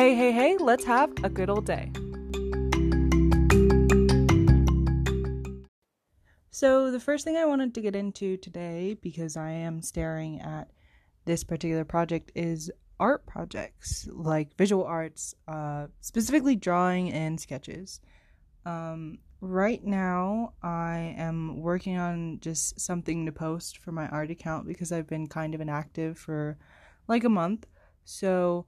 Hey, hey, hey, let's have a good old day. So, the first thing I wanted to get into today, because I am staring at this particular project, is art projects, like visual arts, uh, specifically drawing and sketches. Um, right now, I am working on just something to post for my art account because I've been kind of inactive for like a month. So,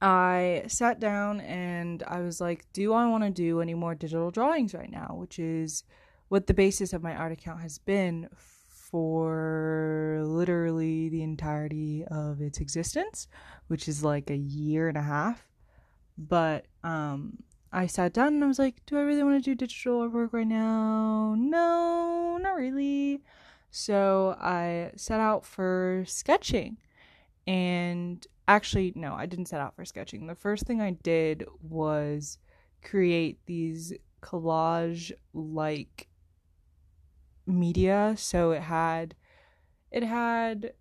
I sat down and I was like, do I want to do any more digital drawings right now? Which is what the basis of my art account has been for literally the entirety of its existence, which is like a year and a half. But um I sat down and I was like, do I really want to do digital artwork right now? No, not really. So I set out for sketching. And actually, no, I didn't set out for sketching. The first thing I did was create these collage like media. So it had, it had,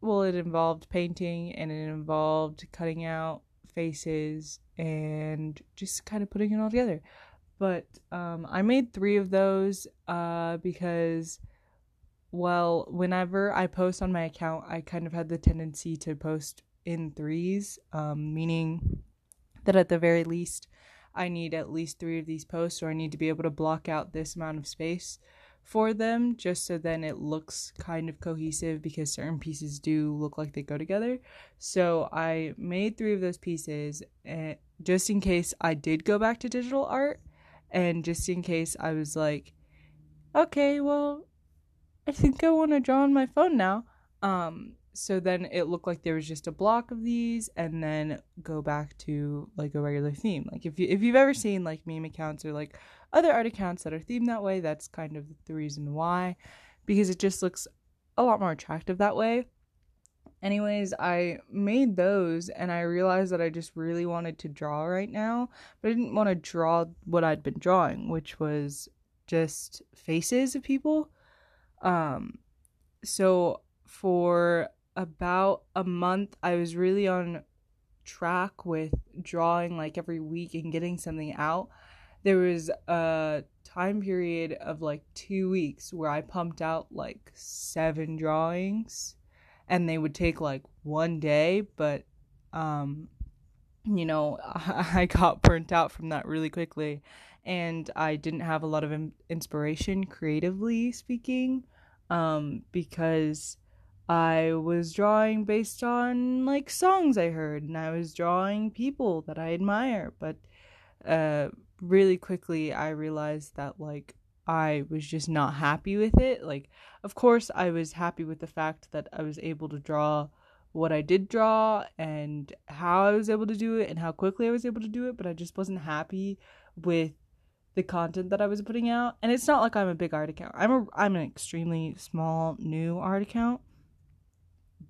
well, it involved painting and it involved cutting out faces and just kind of putting it all together. But um, I made three of those uh, because, well, whenever I post on my account, I kind of had the tendency to post in threes, um, meaning that at the very least, I need at least three of these posts, or I need to be able to block out this amount of space for them just so then it looks kind of cohesive because certain pieces do look like they go together. So I made three of those pieces and eh, just in case I did go back to digital art and just in case I was like, okay, well, I think I want to draw on my phone now. Um, so then it looked like there was just a block of these and then go back to like a regular theme. Like if you if you've ever seen like meme accounts or like other art accounts that are themed that way that's kind of the reason why because it just looks a lot more attractive that way. Anyways i made those and i realized that i just really wanted to draw right now but i didn't want to draw what i'd been drawing which was just faces of people. Um so for about a month, I was really on track with drawing like every week and getting something out. There was a time period of like two weeks where I pumped out like seven drawings and they would take like one day, but um, you know, I got burnt out from that really quickly and I didn't have a lot of inspiration creatively speaking um, because I was drawing based on like songs I heard, and I was drawing people that I admire. But uh, really quickly, I realized that like I was just not happy with it. Like, of course, I was happy with the fact that I was able to draw what I did draw and how I was able to do it and how quickly I was able to do it, but I just wasn't happy with the content that I was putting out. And it's not like I'm a big art account. I'm a I'm an extremely small new art account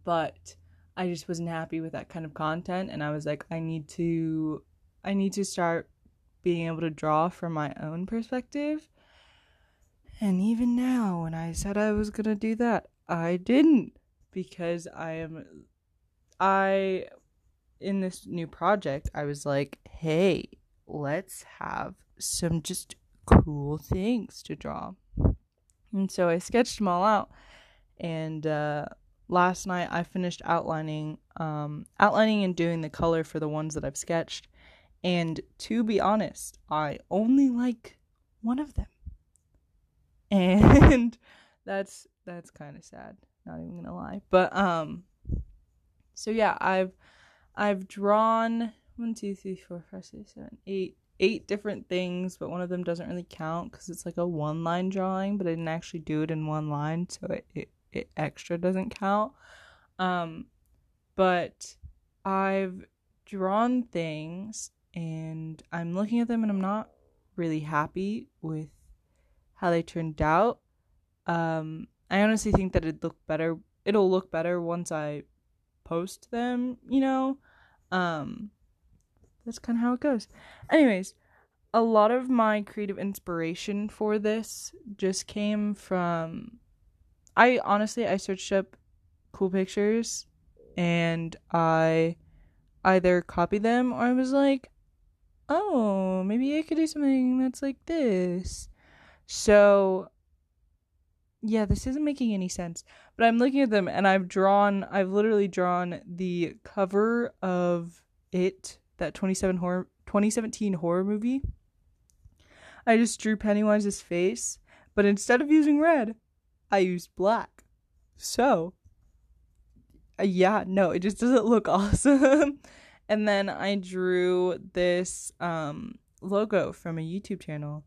but I just wasn't happy with that kind of content and I was like I need to I need to start being able to draw from my own perspective. And even now when I said I was going to do that, I didn't because I am I in this new project, I was like, "Hey, let's have some just cool things to draw." And so I sketched them all out and uh last night I finished outlining um, outlining and doing the color for the ones that I've sketched. And to be honest, I only like one of them. And that's that's kind of sad, not even to lie. But um so yeah, I've I've drawn one, two, three, four, five, six, seven, eight, eight different things, but one of them doesn't really count because it's like a one line drawing, but I didn't actually do it in one line, so it, it it extra doesn't count. Um, but I've drawn things and I'm looking at them and I'm not really happy with how they turned out. Um, I honestly think that it'd look better. It'll look better once I post them, you know. Um, that's kind of how it goes. Anyways, a lot of my creative inspiration for this just came from I honestly I searched up cool pictures and I either copied them or I was like, oh, maybe I could do something that's like this. So, yeah, this isn't making any sense. But I'm looking at them and I've drawn, I've literally drawn the cover of it, that 27 horror, 2017 horror movie. I just drew Pennywise's face, but instead of using red, I used black. So, uh, yeah, no, it just doesn't look awesome. and then I drew this um logo from a YouTube channel.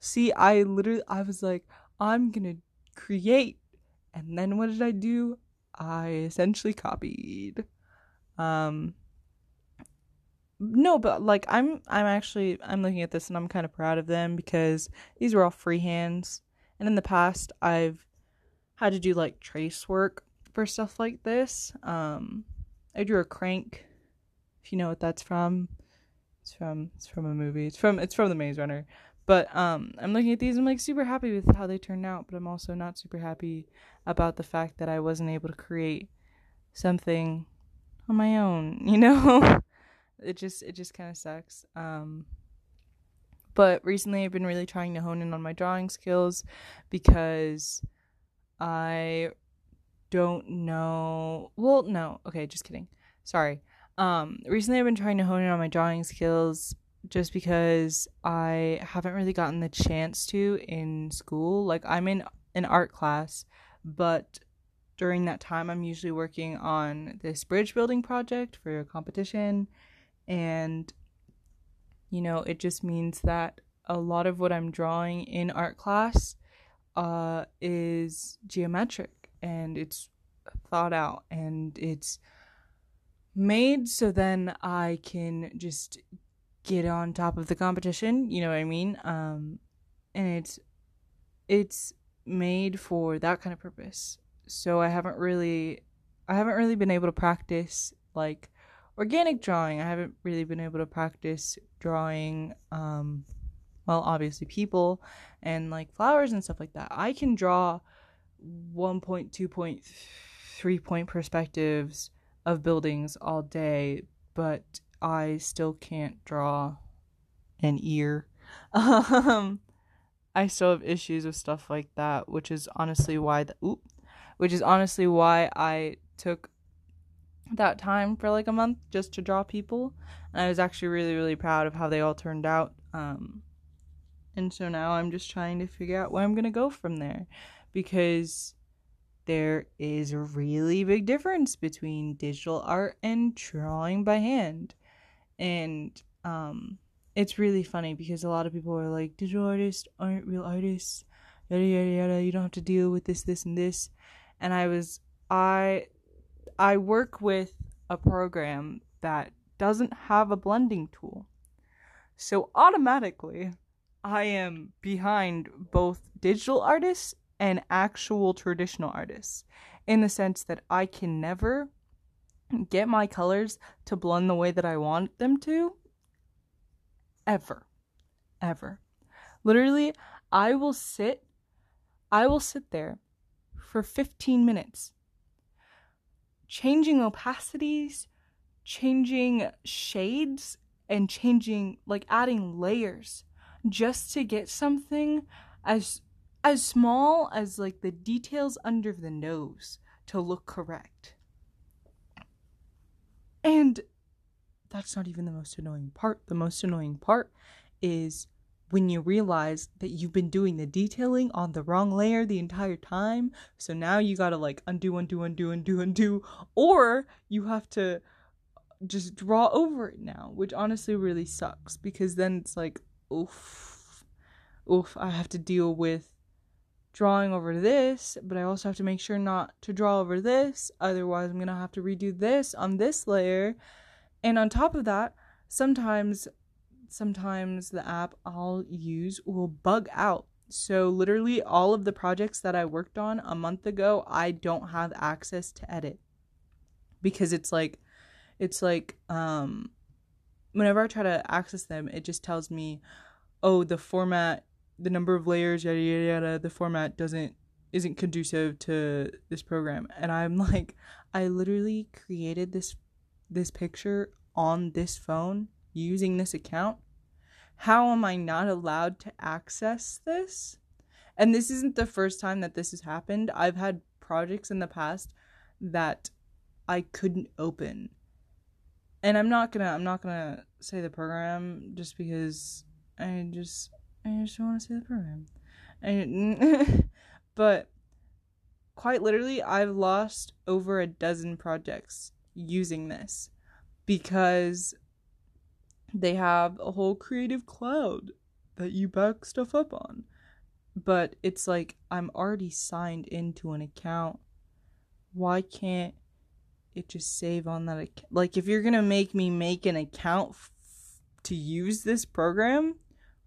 See, I literally I was like, I'm to create. And then what did I do? I essentially copied. Um no, but like I'm I'm actually I'm looking at this and I'm kind of proud of them because these were all freehands. And in the past I've had to do like trace work for stuff like this. Um I drew a crank if you know what that's from. It's from it's from a movie. It's from it's from the Maze Runner. But um I'm looking at these I'm like super happy with how they turned out, but I'm also not super happy about the fact that I wasn't able to create something on my own, you know? it just it just kind of sucks. Um, but recently I've been really trying to hone in on my drawing skills because I don't know. Well, no. Okay, just kidding. Sorry. Um, recently I've been trying to hone in on my drawing skills just because I haven't really gotten the chance to in school. Like I'm in an art class, but during that time I'm usually working on this bridge building project for a competition and you know it just means that a lot of what i'm drawing in art class uh, is geometric and it's thought out and it's made so then i can just get on top of the competition you know what i mean? Um and it's it's made for that kind of purpose. So i haven't really i haven't really been able to practice like organic drawing. I haven't really been able to practice drawing um well obviously people and like flowers and stuff like that. I can draw 1.2 point 3 point perspectives of buildings all day but i still can't draw an ear. Um i still have issues with stuff like that which is honestly why the oop which is honestly why i took that time for like a month just to draw people. And i was actually really really proud of how they all turned out um, and so now i'm just trying to figure out where i'm going to go from there because there is a really big difference between digital art and drawing by hand. And um, it's really funny because a lot of people are like digital artists aren't real artists. Yada yada yada. You don't have to deal with this this and this. And i was i I work with a program that doesn't have a blending tool. So automatically, I am behind both digital artists and actual traditional artists in the sense that I can never get my colors to blend the way that I want them to ever ever literally I will sit I will sit there for 15 minutes changing opacities, changing shades, and changing like adding layers just to get something as as small as like the details under the nose to look correct. And that's not even the most annoying part. The most annoying part is when you realize that you've been doing the detailing on the wrong layer the entire time. So now you gotta like undo, undo, undo, undo, undo, or you have to just draw over it now, which honestly really sucks because then it's like, oof, oof, I have to deal with drawing over this, but I also have to make sure not to draw over this, otherwise, I'm gonna have to redo this on this layer. And on top of that, sometimes sometimes the app I'll use will bug out. So, literally, all of the projects that I worked on a month ago, I don't have access to edit because it's like, it's like, um, whenever I try to access them, it just tells me, oh, the format, the number of layers, yada yada yada, the format doesn't isn't conducive to this program. And I'm like, I literally created this this picture on this phone using this account, how am I not allowed to access this? And this isn't the first time that this has happened. I've had projects in the past that I couldn't open. And I'm not gonna I'm not gonna say the program just because I just I just don't want to say the program. I, but quite literally I've lost over a dozen projects using this because they have a whole creative cloud that you back stuff up on. But it's like I'm already signed into an account. Why can't it just save on that account? Like if you're going to make me make an account f- to use this program,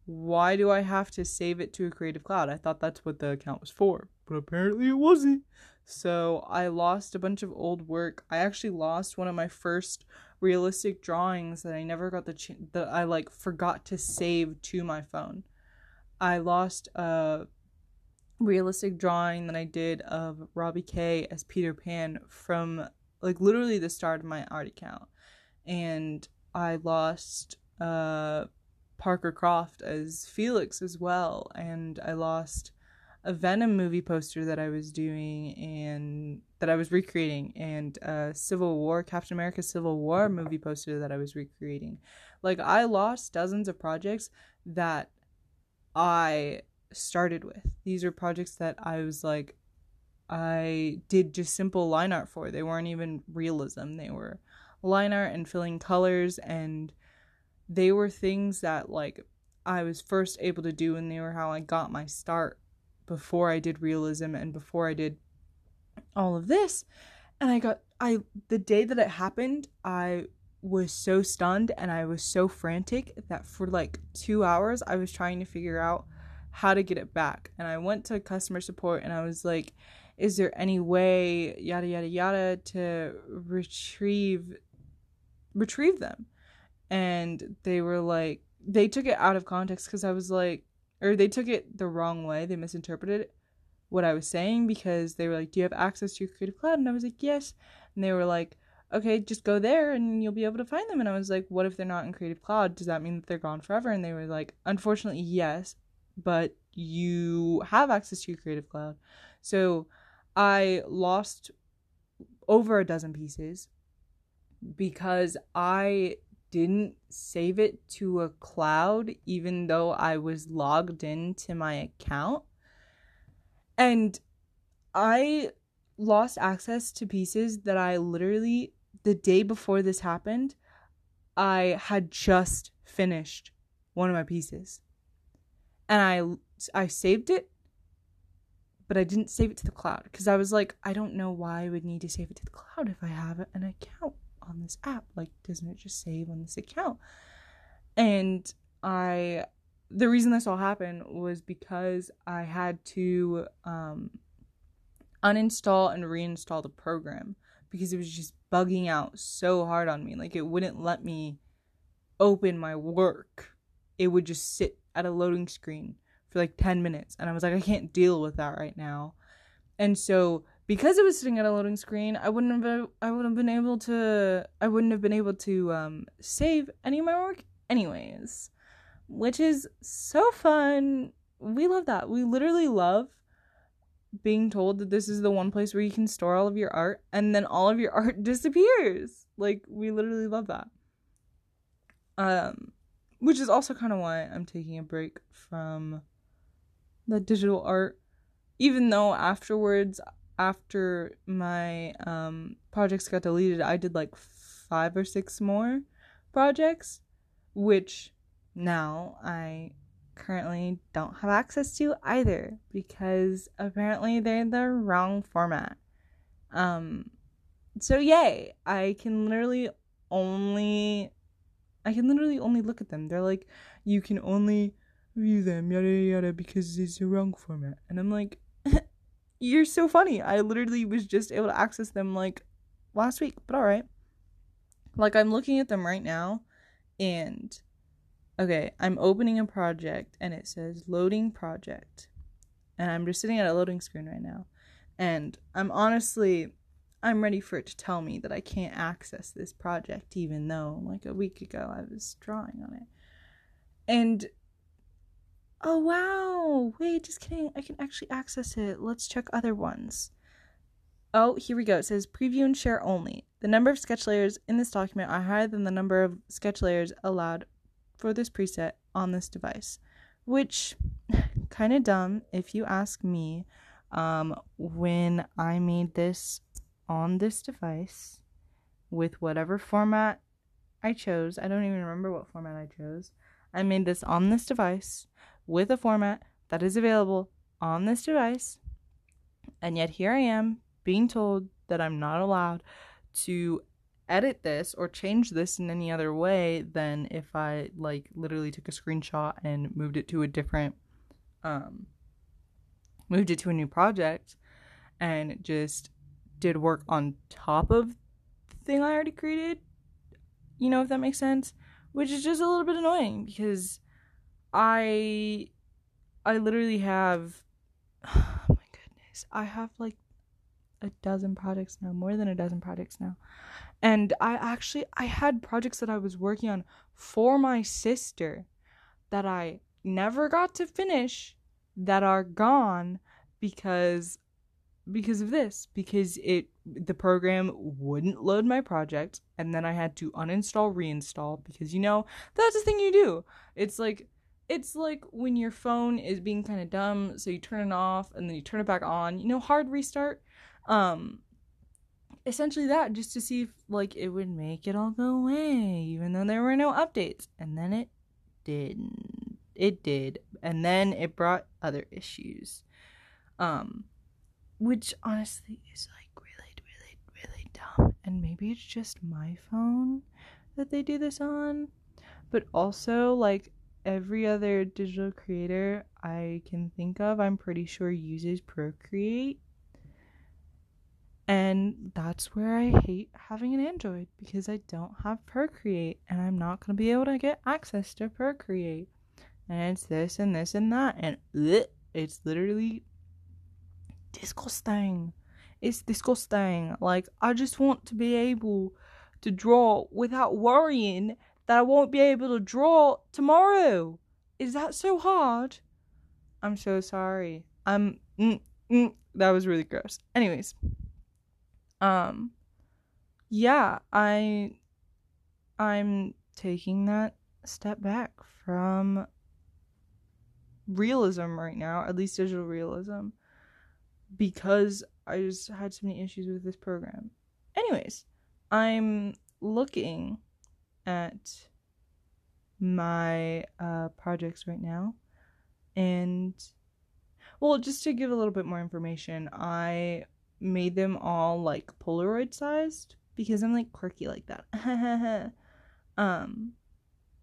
why do I have to save it to a Creative Cloud? I thought that's what the account was for, but apparently it wasn't. So I lost a bunch of old work. I actually lost one of my first realistic drawings that I never got the ch- that I like forgot to save to my phone. I lost a realistic drawing that I did of Robbie Kay as Peter Pan from like literally the start of my art account. And I lost uh Parker Croft as Felix as well, and I lost a Venom movie poster that I was doing and that I was recreating, and a Civil War, Captain America Civil War movie poster that I was recreating. Like, I lost dozens of projects that I started with. These are projects that I was like, I did just simple line art for. They weren't even realism, they were line art and filling colors and they were things that like I was first able to do and they were how I got my start before I did realism and before I did all of this. And I got I the day that it happened I was so stunned and I was so frantic that for like 2 hours I was trying to figure out how to get it back. And I went to customer support and I was like is there any way yada yada yada to retrieve retrieve them? And they were like they took it out of context because I was like or they took it the wrong way. They misinterpreted what I was saying because they were like, "Do you have access to your Creative Cloud?" And I was like, "Yes." And they were like, "Okay, just go there and you'll be able to find them." And I was like, "What if they're not in Creative Cloud? Does that mean that they're gone forever?" And they were like, "Unfortunately, yes, but you have access to your Creative Cloud." So I lost over a dozen pieces because I didn't save it to a cloud even though I was logged into my account. And I lost access to pieces that I literally, the day before this happened, I had just finished one of my pieces. And I I saved it, but I didn't save it to the cloud because I was like, I don't know why I would need to save it to the cloud if I have an account on this app? Like, doesn't it just save on this account? And I, the reason this all happened was because I had to um, uninstall and reinstall the program because it was just bugging out so hard on me. Like, it wouldn't let me open my work, it would just sit at a loading screen for like 10 minutes. And I was like, I can't deal with that right now. And so because it was sitting at a loading screen, I wouldn't have I would have been able to I wouldn't have been able to um, save any of my work anyways, which is so fun. We love that. We literally love being told that this is the one place where you can store all of your art and then all of your art disappears. Like we literally love that. Um which is also kind of why I'm taking a break from the digital art even though afterwards after my um projects got deleted, I did like five or six more projects, which now I currently don't have access to either because apparently they're the wrong format. Um so yay, I can literally only I can literally only look at them. They're like you can only view them yada yada because it's the wrong format. And I'm like you're so funny. I literally was just able to access them like last week, but all right. Like I'm looking at them right now and okay, I'm opening a project and it says loading project. And I'm just sitting at a loading screen right now. And I'm honestly I'm ready for it to tell me that I can't access this project, even though like a week ago I was drawing on it. And oh wow, wait, just kidding. I can actually access it. Let's check other ones. Oh, here we go. It says preview and share only. The number of sketch layers in this document are higher than the number of sketch layers allowed for this preset on this device, which kind of dumb if you ask me. Um, when I made this on this device with whatever format I chose, I don't even remember what format I chose. I made this on this device with a format that is available on this device, and yet here I am being told that I'm not allowed to edit this or change this in any other way than if I like literally took a screenshot and moved it to a different um moved it to a new project and just did work on top of the thing I already created. You know if that makes sense, which is just a little bit annoying because I I literally have oh my goodness. I have like a dozen projects now, more than a dozen projects now. And I actually I had projects that I was working on for my sister that I never got to finish that are gone because because of this because it the program wouldn't load my project and then I had to uninstall reinstall because you know that's the thing you do. It's like it's like when your phone is being kind of dumb so you turn it off and then you turn it back on. You know hard restart? Um essentially that just to see if like it would make it all go away even though there were no updates. And then it didn't. It did. And then it brought other issues. Um which honestly is like really really really dumb. And maybe it's just my phone that they do this on. But also like every other digital creator i can think of i'm pretty sure uses procreate and that's where I hate having an Android because I don't have Procreate and I'm not going to be able to get access to Procreate. And it's this and this and that. And ugh, it's literally disgusting. It's disgusting. Like, I just want to be able to draw without worrying that I won't be able to draw tomorrow. Is that so hard? I'm so sorry. I'm. Mm, mm, that was really gross. Anyways um yeah i i'm taking that step back from realism right now at least digital realism because i just had so many issues with this program anyways i'm looking at my uh, projects right now and well just to give a little bit more information i made them all like Polaroid sized because I'm like quirky like that. um,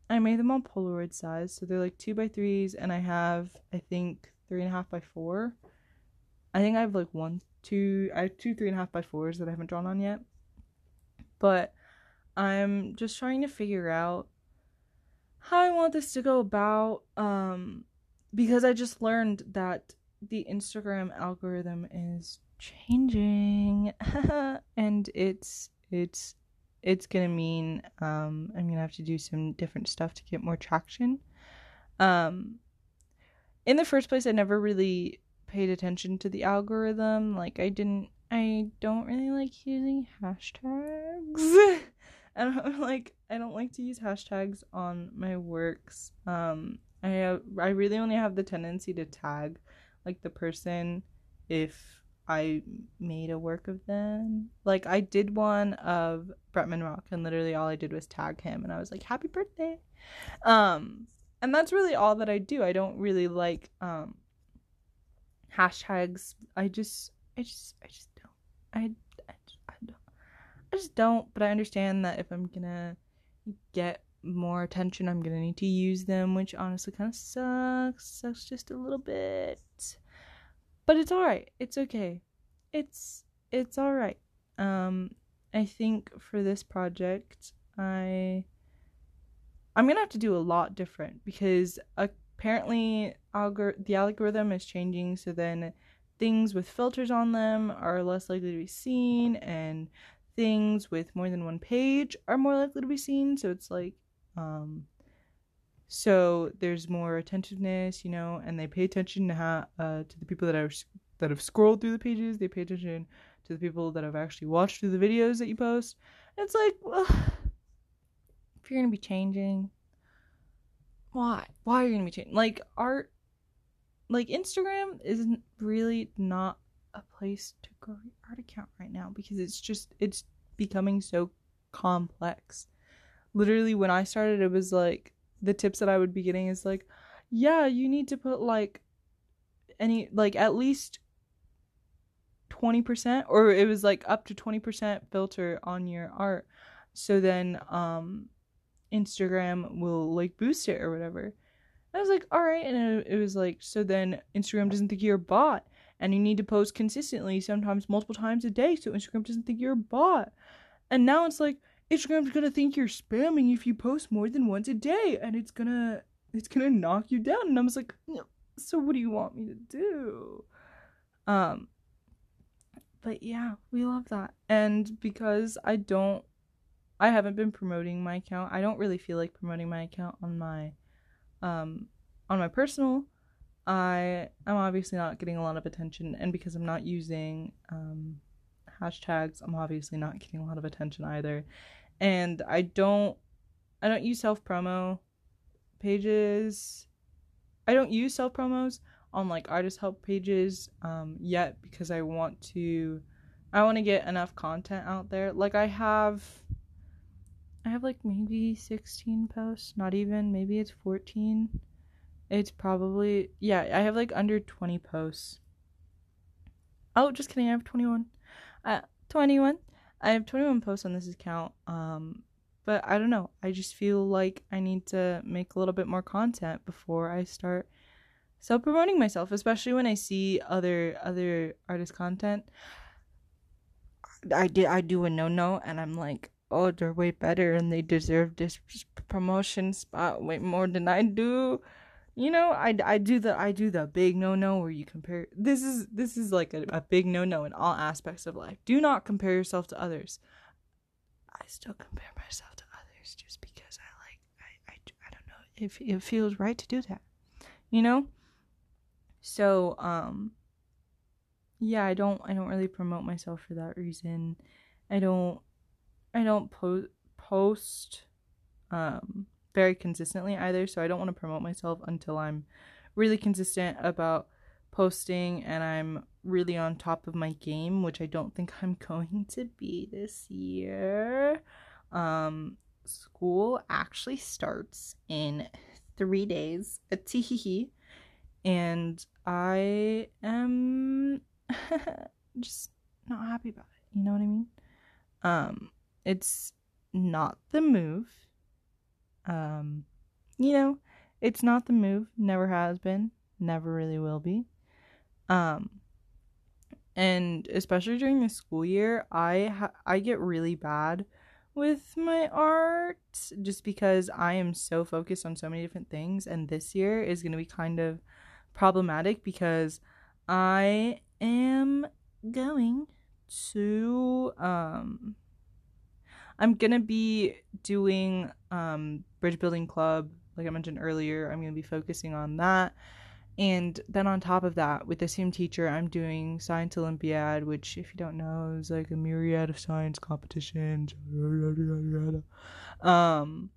I made them all Polaroid sized, so they're like two by threes, and I have I think three and a half by four. I think I have like one, two, I have two three and a half by fours that I haven't drawn on yet. But I'm just trying to figure out how I want this to go about. Um, because I just learned that the Instagram algorithm is changing and it's it's it's gonna mean um i'm gonna have to do some different stuff to get more traction um in the first place i never really paid attention to the algorithm like i didn't i don't really like using hashtags i don't like i don't like to use hashtags on my works um i have i really only have the tendency to tag like the person if I made a work of them. Like I did one of Bretman Rock and literally all I did was tag him and I was like, Happy birthday. Um and that's really all that I do. I don't really like um hashtags. I just I just I just don't. I. I just don't, but I understand that if I'm gonna get more attention, I'm gonna need to use them, which honestly kind of sucks. Sucks just a little bit but it's all right. It's okay. It's it's all right. Um I think for this project, I I'm to have to do a lot different because apparently algor- the algorithm is changing so then things with filters on them are less likely to be seen and things with more than one page are more likely to be seen. So it's like um so there's more attentiveness you know and they pay attention to how uh to the people that are that have scrolled through the pages. They pay attention to the people that have actually watched through the videos that you post. It's like well, if you're gonna be changing why why are you gonna be changing like art like instagram isn't really not a place to grow your art account right now because it's just it's becoming so complex. Literally when i started it was like the tips that i would be getting is like yeah you need to put like any like at least 20% or it was like up to 20% filter on your art. So then um instagram will like boost it or whatever. I was like all right. And it, was like so then instagram doesn't think you're a bot and you need to post consistently sometimes multiple times a day so instagram doesn't think you're a bot and now it's like instagram's gonna think you're spamming if you post more than once a day and it's gonna it's gonna knock you down and i was like so what do you want me to do um but yeah, we love that. And because I don't I haven't been promoting my account. I don't really feel like promoting my account on my um on my personal. I am obviously not getting a lot of attention and because I'm not using um hashtags, I'm obviously not getting a lot of attention either. And I don't I don't use self promo pages. I don't use self promos on like artist help pages um, yet because I want to I want to get enough content out there. Like I have I have like maybe 16 posts, not even, maybe it's 14. It's probably yeah, I have like under 20 posts. Oh, just kidding, I have 21. Uh 21. I have 21 posts on this account. Um but I don't know. I just feel like I need to make a little bit more content before I start self promoting myself, especially when I see other other artist content. I did I do a no no and I'm like, oh, they're way better and they deserve this promotion spot way more than I do. You know, I, I do the I do the big no no where you compare. This is this is like a, a big no no in all aspects of life. Do not compare yourself to others. I still compare myself to others just because I like I I, I don't know if it feels right to do that. You know. So, um yeah, I don't I don't really promote myself for that reason. I don't I don't po- post um very consistently either, so I don't want to promote myself until I'm really consistent about posting and I'm really on top of my game, which I don't think I'm going to be this year. Um school actually starts in 3 days. And I am just not happy about it. You know what I mean? Um, it's not the move. Um, you know, it's not the move. Never has been. Never really will be. Um, and especially during the school year, I ha- I get really bad with my art just because I am so focused on so many different things, and this year is going to be kind of problematic because I am going to um I'm gonna be doing um bridge building club like I mentioned earlier. I'm gonna be focusing on that. And then on top of that, with the same teacher, I'm doing Science Olympiad, which, if you don't know, is like a myriad of science competitions. Um,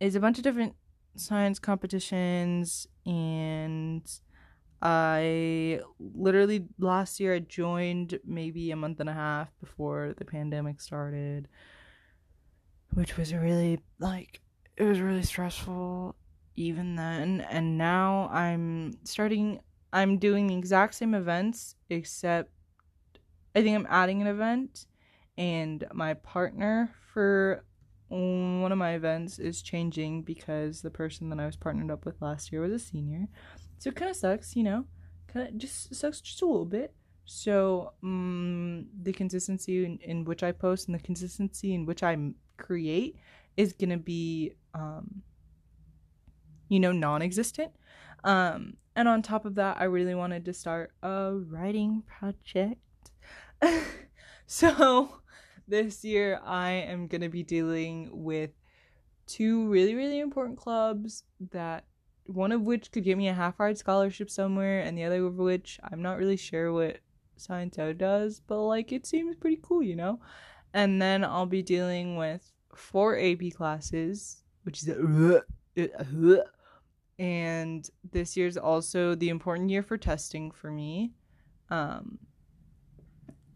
is a bunch of different science competitions and I literally last year I joined maybe a month and a half before the pandemic started, which was really like it was really stressful even then. And now I'm starting, I'm doing the exact same events except I think I'm adding an event, and my partner for one of my events is changing because the person that I was partnered up with last year was a senior. So it kind of sucks, you know? Kind of just sucks just a little bit. So um, the consistency in, in which I post and the consistency in which I create is going to be, um, you know, non existent. Um, and on top of that, I really wanted to start a writing project. so this year, I am going to be dealing with two really, really important clubs that one of which could get me a half art scholarship somewhere, and the other of which I'm not really sure what Science Out does, but like it seems pretty cool, you know? And then I'll be dealing with four AP classes, which is uh, uh, uh, and this year's also the important year for testing for me. Um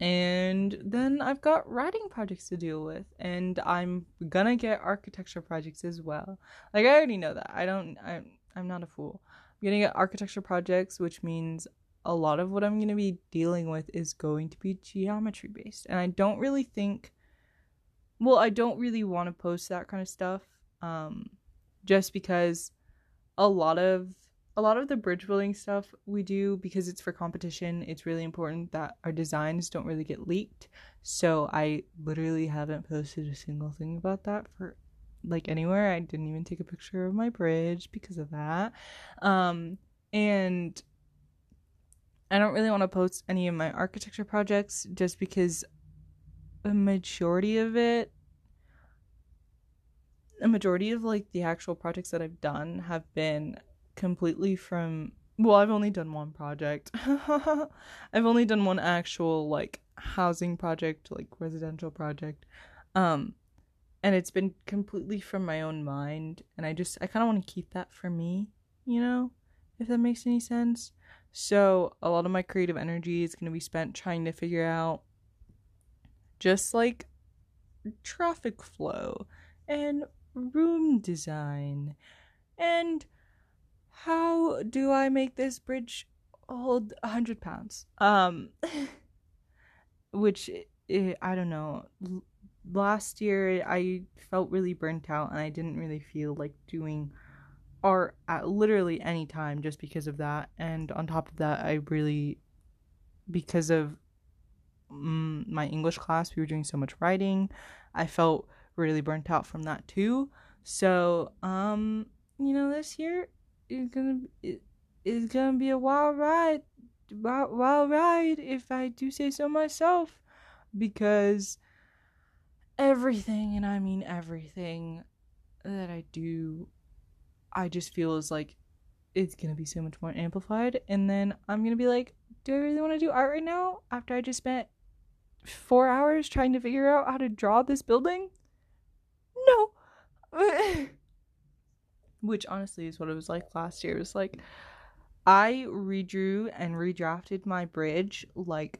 and then I've got writing projects to deal with, and I'm gonna get architecture projects as well. Like I already know that. I don't. I'm. I'm not a fool. I'm gonna get architecture projects, which means a lot of what I'm gonna be dealing with is going to be geometry based, and I don't really think. Well, I don't really want to post that kind of stuff, um, just because a lot of a lot of the bridge building stuff we do because it's for competition it's really important that our designs don't really get leaked. So i literally haven't posted a single thing about that for like anywhere. I didn't even take a picture of my bridge because of that. Um and i don't really want to post any of my architecture projects just because a majority of it a majority of like the actual projects that I've done have been completely from well i've only done one project. I've only done one actual like housing project like residential project. Um and it's been completely from my own mind and i just i kind of want to keep that for me you know if that makes any sense. So a lot of my creative energy is going to be spent trying to figure out just like traffic flow and room design and how do I make this bridge hold a hundred pounds? Um, which I don't know. Last year I felt really burnt out, and I didn't really feel like doing art at literally any time just because of that. And on top of that, I really, because of mm, my English class, we were doing so much writing. I felt really burnt out from that too. So, um, you know, this year it's gonna it, it's gonna be a wild ride, wild, wild ride if I do say so myself, because everything, and I mean everything that I do, I just feel is like it's gonna be so much more amplified, and then I'm gonna be like, do I really want to do art right now after I just spent four hours trying to figure out how to draw this building? No. Which honestly is what it was like last year. It was like I redrew and redrafted my bridge like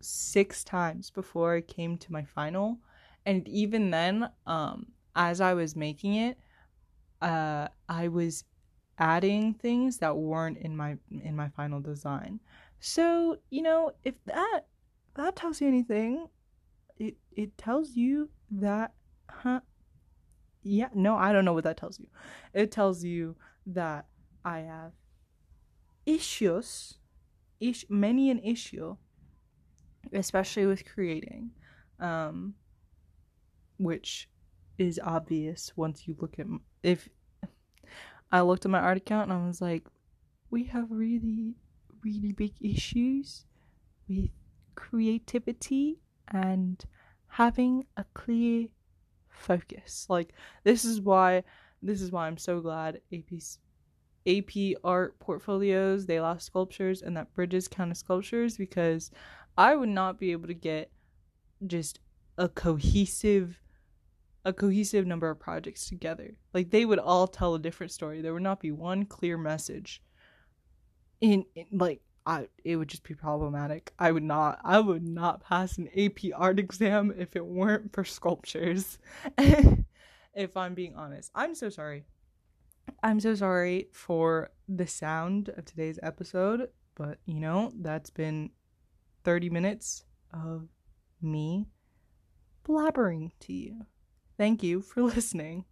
six times before I came to my final. And even then, um, as I was making it, uh, I was adding things that weren't in my in my final design. So, you know, if that that tells you anything, it it tells you that huh yeah, no, I don't know what that tells you. It tells you that I have issues, ish, many an issue, especially with creating, um, which is obvious once you look at if I looked at my art account and I was like, we have really, really big issues with creativity and having a clear focus. Like this is why this is why I'm so glad AP AP art portfolios, they allow sculptures and that bridges count as sculptures because I would not be able to get just a cohesive a cohesive number of projects together. Like they would all tell a different story. There would not be one clear message. In, in like I it would just be problematic. I would not I would not pass an AP art exam if it weren't for sculptures. if I'm being honest. I'm so sorry. I'm so sorry for the sound of today's episode, but you know, that's been 30 minutes of me blabbering to you. Thank you for listening.